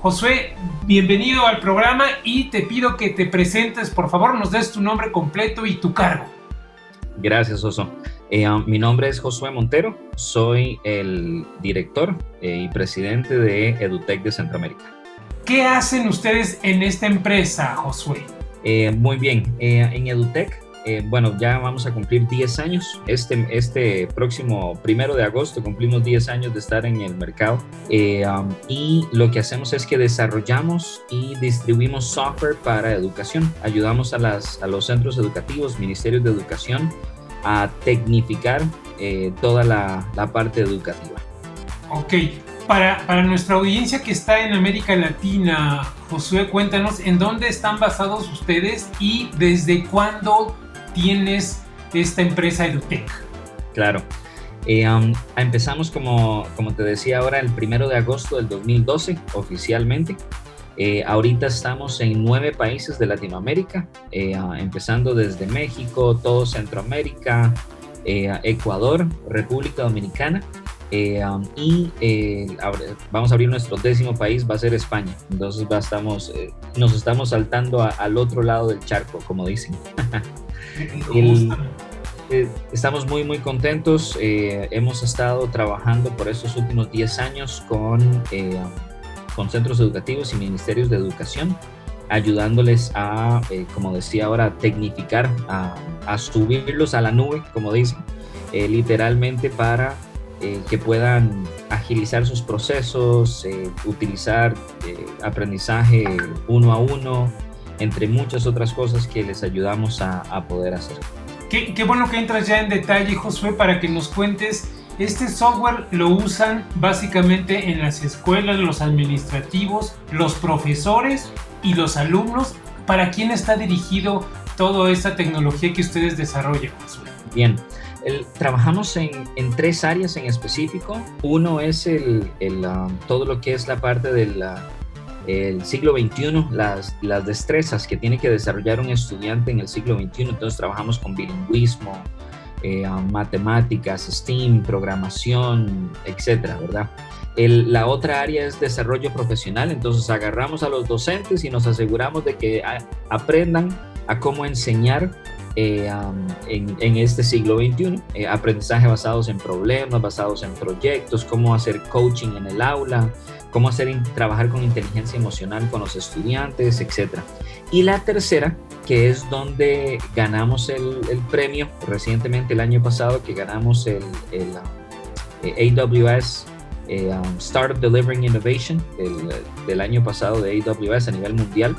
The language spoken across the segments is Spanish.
Josué, bienvenido al programa y te pido que te presentes, por favor, nos des tu nombre completo y tu cargo. Gracias, Oso. Eh, um, mi nombre es Josué Montero, soy el director eh, y presidente de EduTech de Centroamérica. ¿Qué hacen ustedes en esta empresa, Josué? Eh, muy bien, en EduTech, bueno, ya vamos a cumplir 10 años. Este, este próximo primero de agosto cumplimos 10 años de estar en el mercado. Um, y lo que hacemos es que desarrollamos y distribuimos software para educación. Ayudamos a, las, a los centros educativos, ministerios de educación, a tecnificar eh, toda la, parte educativa. Ok, para, nuestra audiencia que está en América Latina, Josué, cuéntanos en dónde están basados ustedes y desde cuándo tienes esta empresa EduTech. Claro. Eh, empezamos, como, te decía ahora, el primero de agosto del 2012 oficialmente. Eh, ahorita estamos en nueve países de Latinoamérica, eh, empezando desde México, todo Centroamérica, Ecuador, República Dominicana. Um, y vamos a abrir nuestro décimo país, va a ser España. Entonces estamos, nos estamos saltando al otro lado del charco, como dicen. estamos muy, muy contentos. hemos estado trabajando por estos últimos 10 años con con centros educativos y ministerios de educación, ayudándoles a, eh, como decía ahora, tecnificar, a, subirlos a la nube, como dicen, eh, literalmente para eh, que puedan agilizar sus procesos, utilizar aprendizaje uno a uno, entre muchas otras cosas que les ayudamos a, poder hacer. Qué, qué, bueno que entras ya en detalle, Josué, para que nos cuentes este software lo usan básicamente en las escuelas, los administrativos, los profesores y los alumnos. ¿Para quién está dirigido toda esta tecnología que ustedes desarrollan? Bien, trabajamos en, tres áreas en específico. Uno es el, um, todo lo que es la parte del uh, siglo XXI, las, las destrezas que tiene que desarrollar un estudiante en el siglo XXI. Entonces trabajamos con bilingüismo, eh, matemáticas, STEAM, programación, etcétera, ¿verdad? la otra área es desarrollo profesional, entonces agarramos a los docentes y nos aseguramos de que aprendan a cómo enseñar eh, en, este siglo XXI, eh, aprendizaje basados en problemas, basados en proyectos, cómo hacer coaching en el aula, cómo hacer trabajar con inteligencia emocional con los estudiantes, etc. Y la tercera, que es donde ganamos el, premio recientemente el año pasado, que ganamos el, eh, AWS um, Start Delivering Innovation del año pasado de AWS a nivel mundial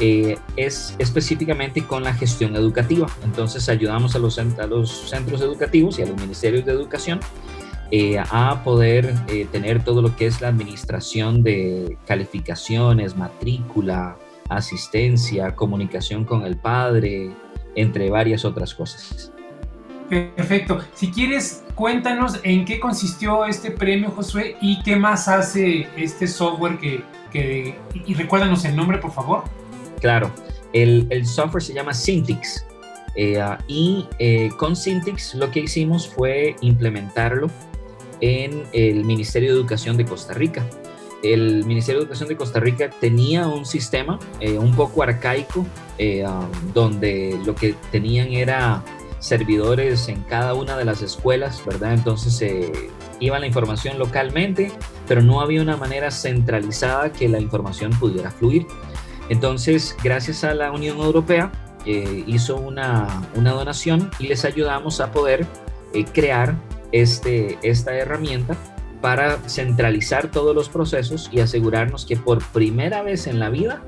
eh, es específicamente con la gestión educativa. Entonces ayudamos a los, centros educativos y a los ministerios de educación eh, a poder eh, tener todo lo que es la administración de calificaciones, matrícula, asistencia, comunicación con el padre, entre varias otras cosas. Perfecto. Si quieres, cuéntanos en qué consistió este premio, Josué, y qué más hace este software que y recuérdanos el nombre, por favor. Claro, el, software se llama Syntix eh, y eh, con Syntix lo que hicimos fue implementarlo en el Ministerio de Educación de Costa Rica. El Ministerio de Educación de Costa Rica tenía un sistema eh, un poco arcaico um, donde lo que tenían era servidores en cada una de las escuelas, ¿verdad? Entonces se iba la información localmente, pero no había una manera centralizada que la información pudiera fluir. Entonces, gracias a la Unión Europea, eh, hizo una, donación y les ayudamos a poder eh, crear este, esta herramienta para centralizar todos los procesos y asegurarnos que por primera vez en la vida,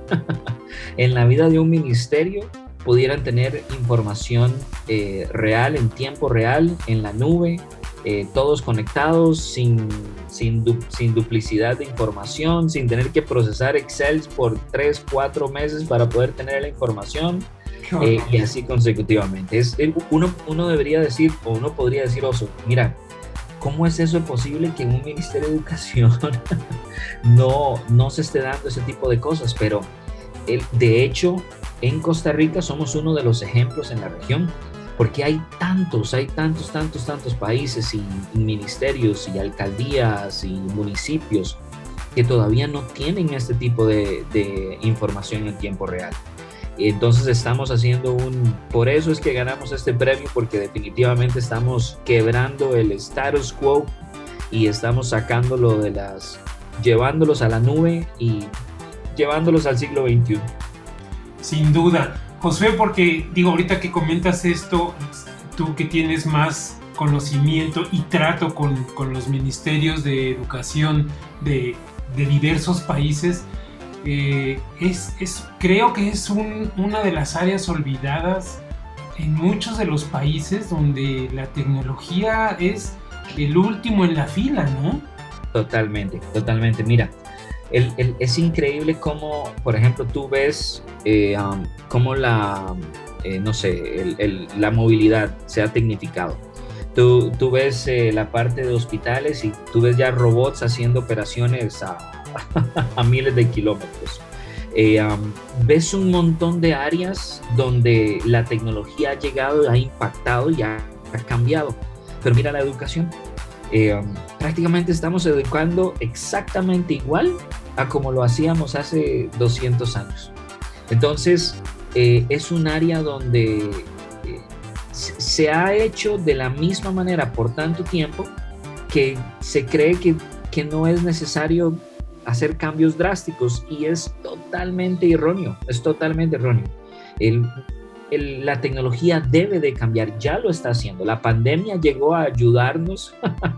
en la vida de un ministerio, pudieran tener información eh, real, en tiempo real, en la nube, eh, todos conectados, sin, sin, sin, duplicidad de información, sin tener que procesar Excel por 3, 4 meses para poder tener la información. Eh, y así consecutivamente. Es, uno, uno debería decir, o uno podría decir, Oso, mira, ¿cómo es eso posible que en un Ministerio de Educación no, no se esté dando ese tipo de cosas? Pero el, de hecho, en Costa Rica somos uno de los ejemplos en la región, porque hay tantos, hay tantos, tantos, tantos países y, ministerios y alcaldías y municipios que todavía no tienen este tipo de, de información en tiempo real. Entonces estamos haciendo un, por eso es que ganamos este premio, porque definitivamente estamos quebrando el status quo y estamos sacándolo de las, llevándolos a la nube y llevándolos al siglo XXI. Sin duda. José, porque digo, ahorita que comentas esto, tú que tienes más conocimiento y trato con, con los ministerios de educación de, de diversos países, eh, es, es, creo que es un, una de las áreas olvidadas en muchos de los países donde la tecnología es el último en la fila, ¿no? Totalmente, totalmente. Mira, el, el, es increíble cómo, por ejemplo, tú ves eh, um, cómo la, eh, no sé, la movilidad se ha tecnificado. Tú, tú ves eh, la parte de hospitales y tú ves ya robots haciendo operaciones a, a miles de kilómetros. Eh, um, ves un montón de áreas donde la tecnología ha llegado, ha impactado y ha, cambiado. Pero mira la educación. Eh, prácticamente estamos educando exactamente igual a como lo hacíamos hace 200 años. Entonces, eh, es un área donde se ha hecho de la misma manera por tanto tiempo que se cree que, que no es necesario hacer cambios drásticos y es totalmente erróneo, es totalmente erróneo. La tecnología debe de cambiar, ya lo está haciendo. La pandemia llegó a ayudarnos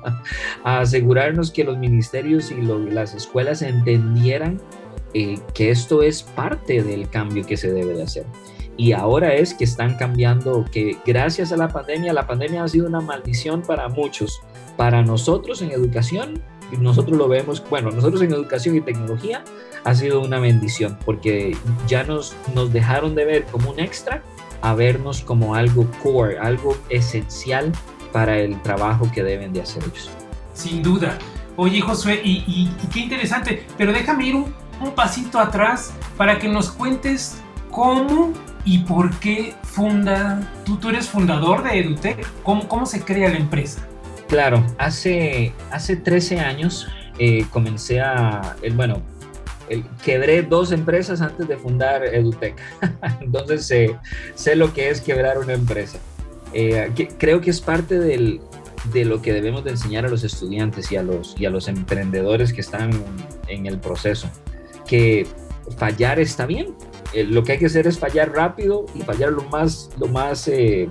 a asegurarnos que los ministerios y las escuelas entendieran eh, que esto es parte del cambio que se debe de hacer. Y ahora es que están cambiando, que gracias a la pandemia, la pandemia ha sido una maldición para muchos. Para nosotros en educación nosotros lo vemos, bueno, nosotros en educación y tecnología ha sido una bendición porque ya nos, nos dejaron de ver como un extra a vernos como algo core, algo esencial para el trabajo que deben de hacer ellos. Sin duda. Oye, Josué, y, qué interesante, pero déjame ir un, pasito atrás para que nos cuentes cómo y por qué funda, tú, tú eres fundador de EduTech, cómo, cómo se crea la empresa. Claro, hace, hace 13 años eh, comencé a, el, bueno, quebré dos empresas antes de fundar EduTech. Entonces sé lo que es quebrar una empresa. Eh, creo que es parte del, de lo que debemos de enseñar a los estudiantes y a los, y a los emprendedores que están en el proceso. Que fallar está bien. Eh, lo que hay que hacer es fallar rápido y fallar lo más, lo más um,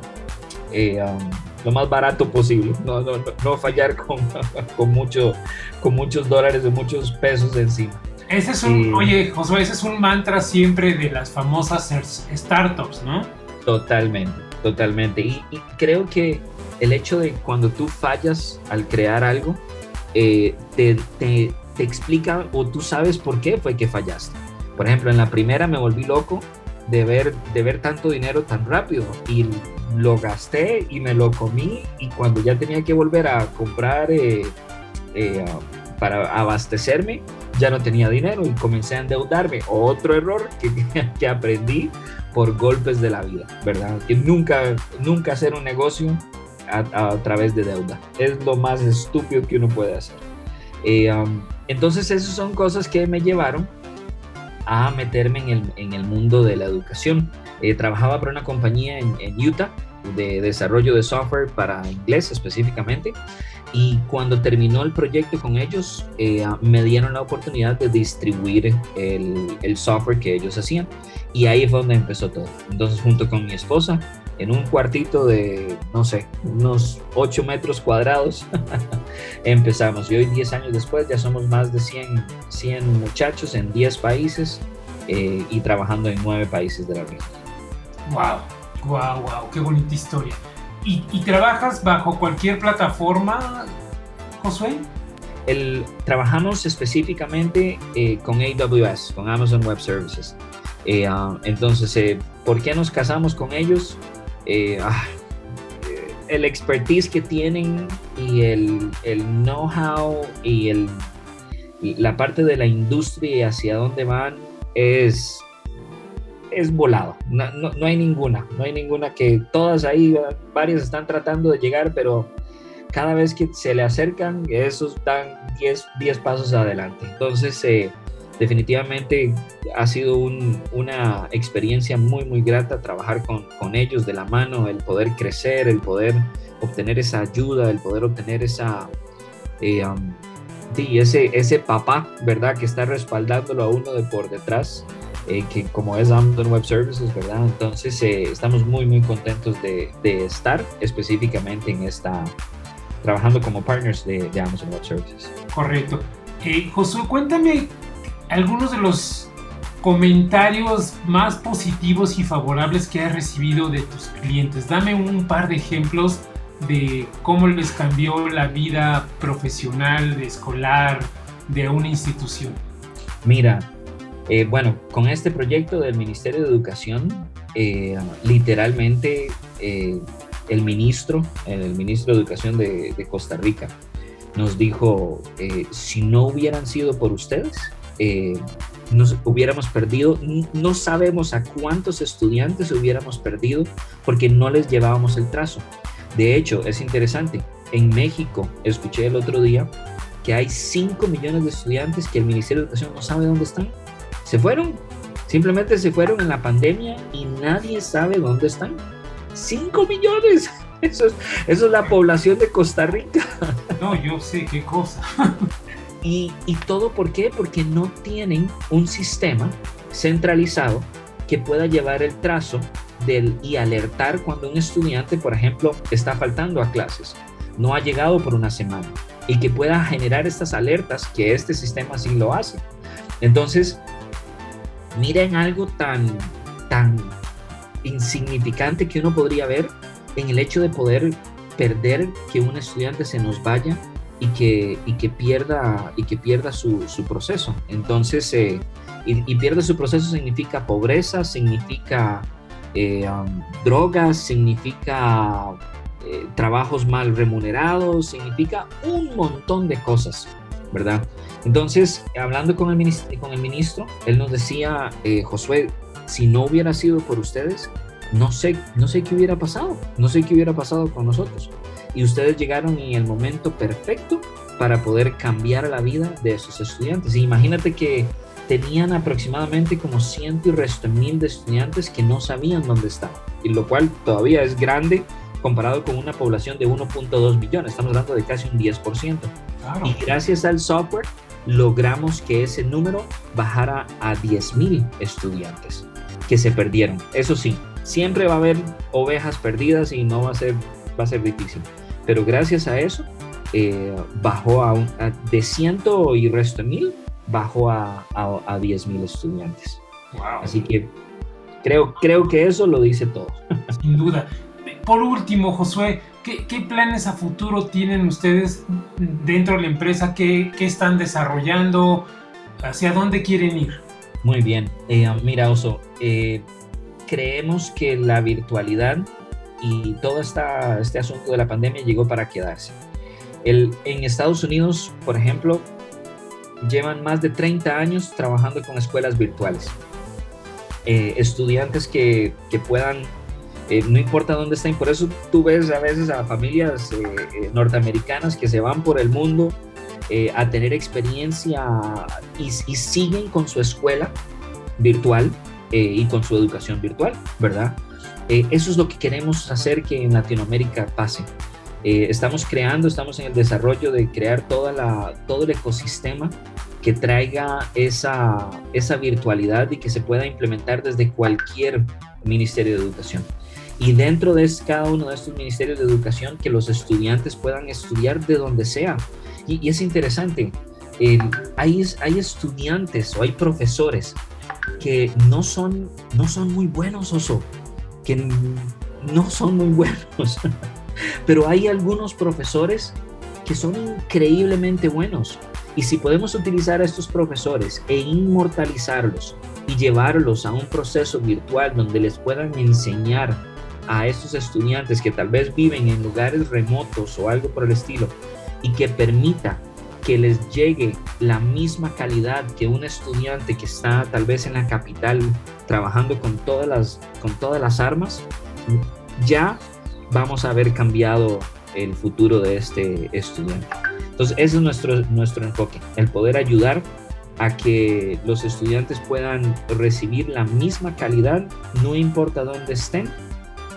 lo más barato posible, no, no, no fallar con, con, mucho, con muchos dólares o muchos pesos encima. Ese es un, oye, Josué, ese es un mantra siempre de las famosas startups, ¿no? Totalmente, totalmente. Y, creo que el hecho de cuando tú fallas al crear algo, eh, te, te, te explica o tú sabes por qué fue que fallaste. Por ejemplo, en la primera me volví loco de ver, de ver tanto dinero tan rápido y lo gasté y me lo comí y cuando ya tenía que volver a comprar eh, eh, para abastecerme, ya no tenía dinero y comencé a endeudarme. Otro error que, que aprendí por golpes de la vida, ¿verdad? Que nunca, nunca hacer un negocio a, través de deuda. Es lo más estúpido que uno puede hacer. Eh, um, entonces esas son cosas que me llevaron a meterme en el, en el mundo de la educación. Eh, trabajaba para una compañía en, Utah de desarrollo de software para inglés específicamente y cuando terminó el proyecto con ellos eh, me dieron la oportunidad de distribuir el, software que ellos hacían y ahí fue donde empezó todo. Entonces junto con mi esposa en un cuartito de, no sé, unos 8 metros cuadrados, empezamos. Y hoy, 10 años después, ya somos más de 100, 100 muchachos en 10 países eh, y trabajando en 9 países de la región. ¡Wow! ¡Wow! ¡Wow! ¡Qué bonita historia! ¿Y, y trabajas bajo cualquier plataforma, Josué? El, trabajamos específicamente eh, con AWS, con Amazon Web Services. Eh, ah, entonces, ¿por qué nos casamos con ellos? Eh, ah, el expertise que tienen y el, el know-how y el, la parte de la industria hacia dónde van es, es volado. No, no, hay ninguna, no hay ninguna que todas ahí, varias están tratando de llegar, pero cada vez que se le acercan, esos dan 10, 10 pasos adelante. Entonces, eh, definitivamente ha sido una experiencia muy, muy grata trabajar con, con, ellos de la mano, el poder crecer, el poder obtener esa ayuda, el poder obtener esa... Eh, um, ese, ese papá, ¿verdad? Que está respaldándolo a uno de por detrás, eh, que como es Amazon Web Services, ¿verdad? Entonces eh, estamos muy, muy contentos de, de, estar específicamente en esta, trabajando como partners de, de Amazon Web Services. Correcto. Josué, cuéntame algunos de los comentarios más positivos y favorables que has recibido de tus clientes. Dame un par de ejemplos de cómo les cambió la vida profesional, escolar, de una institución. Mira, eh, bueno, con este proyecto del Ministerio de Educación, eh, literalmente eh, el ministro, el ministro de Educación de, de Costa Rica, nos dijo, si no hubieran sido por ustedes, nos hubiéramos perdido, no sabemos a cuántos estudiantes hubiéramos perdido porque no les llevábamos el trazo. De hecho, es interesante, en México, escuché el otro día que hay 5 millones de estudiantes que el Ministerio de Educación no sabe dónde están. Se fueron, simplemente se fueron en la pandemia y nadie sabe dónde están. 5 millones. Eso es, eso es la población de Costa Rica. No, yo sé qué cosa. Y, todo por qué? Porque no tienen un sistema centralizado que pueda llevar el trazo del, y alertar cuando un estudiante, por ejemplo, está faltando a clases, no ha llegado por una semana y que pueda generar estas alertas que este sistema sí lo hace. Entonces, miren algo tan, tan insignificante que uno podría ver en el hecho de poder perder que un estudiante se nos vaya y que, y que pierda, y que pierda su, proceso. Entonces, eh, y, pierde su proceso significa pobreza, significa eh, um, drogas, significa eh, trabajos mal remunerados, significa un montón de cosas, ¿verdad? Entonces, hablando con el ministro, con el ministro él nos decía, Josué, si no hubiera sido por ustedes, no sé, no sé qué hubiera pasado, no sé qué hubiera pasado con nosotros y ustedes llegaron en el momento perfecto para poder cambiar la vida de esos estudiantes. imagínate que tenían aproximadamente como ciento y resto mil de estudiantes que no sabían dónde estaban, y lo cual todavía es grande comparado con una población de 1.2 millones, estamos hablando de casi un 10%. Y gracias al software logramos que ese número bajara a 10 mil estudiantes que se perdieron. Eso sí, siempre va a haber ovejas perdidas y no va a ser va a ser difícil. Pero gracias a eso, eh, bajó a, un, de ciento y resto de mil, bajó a, a, a 10 mil estudiantes. Así que creo, creo que eso lo dice todo. Sin duda. Por último, Josué, ¿qué, ¿qué, planes a futuro tienen ustedes dentro de la empresa? ¿Qué, están desarrollando? ¿Hacia dónde quieren ir? Muy bien. Eh, mira, Oso, eh, creemos que la virtualidad y todo este asunto de la pandemia llegó para quedarse. En Estados Unidos, por ejemplo, llevan más de 30 años trabajando con escuelas virtuales. Eh, estudiantes que, que puedan, eh, no importa dónde estén, por eso tú ves a veces a familias eh, norteamericanas que se van por el mundo a tener experiencia y, y, siguen con su escuela virtual y con su educación virtual, ¿verdad? Eh, eso es lo que queremos hacer que en Latinoamérica pase. Eh, estamos creando, estamos en el desarrollo de crear toda la, todo el ecosistema que traiga esa, esa virtualidad y que se pueda implementar desde cualquier ministerio de educación. Y dentro de cada uno de estos ministerios de educación, que los estudiantes puedan estudiar de donde sea. Y, es interesante, hay, hay estudiantes o hay profesores que no son, no son muy buenos, Oso que no son muy buenos, pero hay algunos profesores que son increíblemente buenos. Y si podemos utilizar a estos profesores e inmortalizarlos y llevarlos a un proceso virtual donde les puedan enseñar a estos estudiantes que tal vez viven en lugares remotos o algo por el estilo y que permita que les llegue la misma calidad que un estudiante que está tal vez en la capital trabajando con todas las, con todas las armas, ya vamos a haber cambiado el futuro de este estudiante. Entonces, ese es nuestro, nuestro enfoque, el poder ayudar a que los estudiantes puedan recibir la misma calidad, no importa dónde estén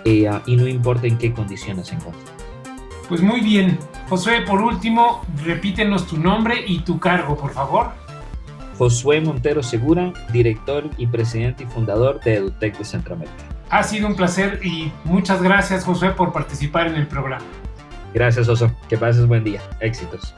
eh, y no importa en qué condiciones se encuentren. Pues muy bien. Josué, por último, repítenos tu nombre y tu cargo, por favor. Josué Montero Segura, director y presidente y fundador de EduTech de Centroamérica. Ha sido un placer y muchas gracias, Josué, por participar en el programa. Gracias, Oso. Que pases buen día. Éxitos.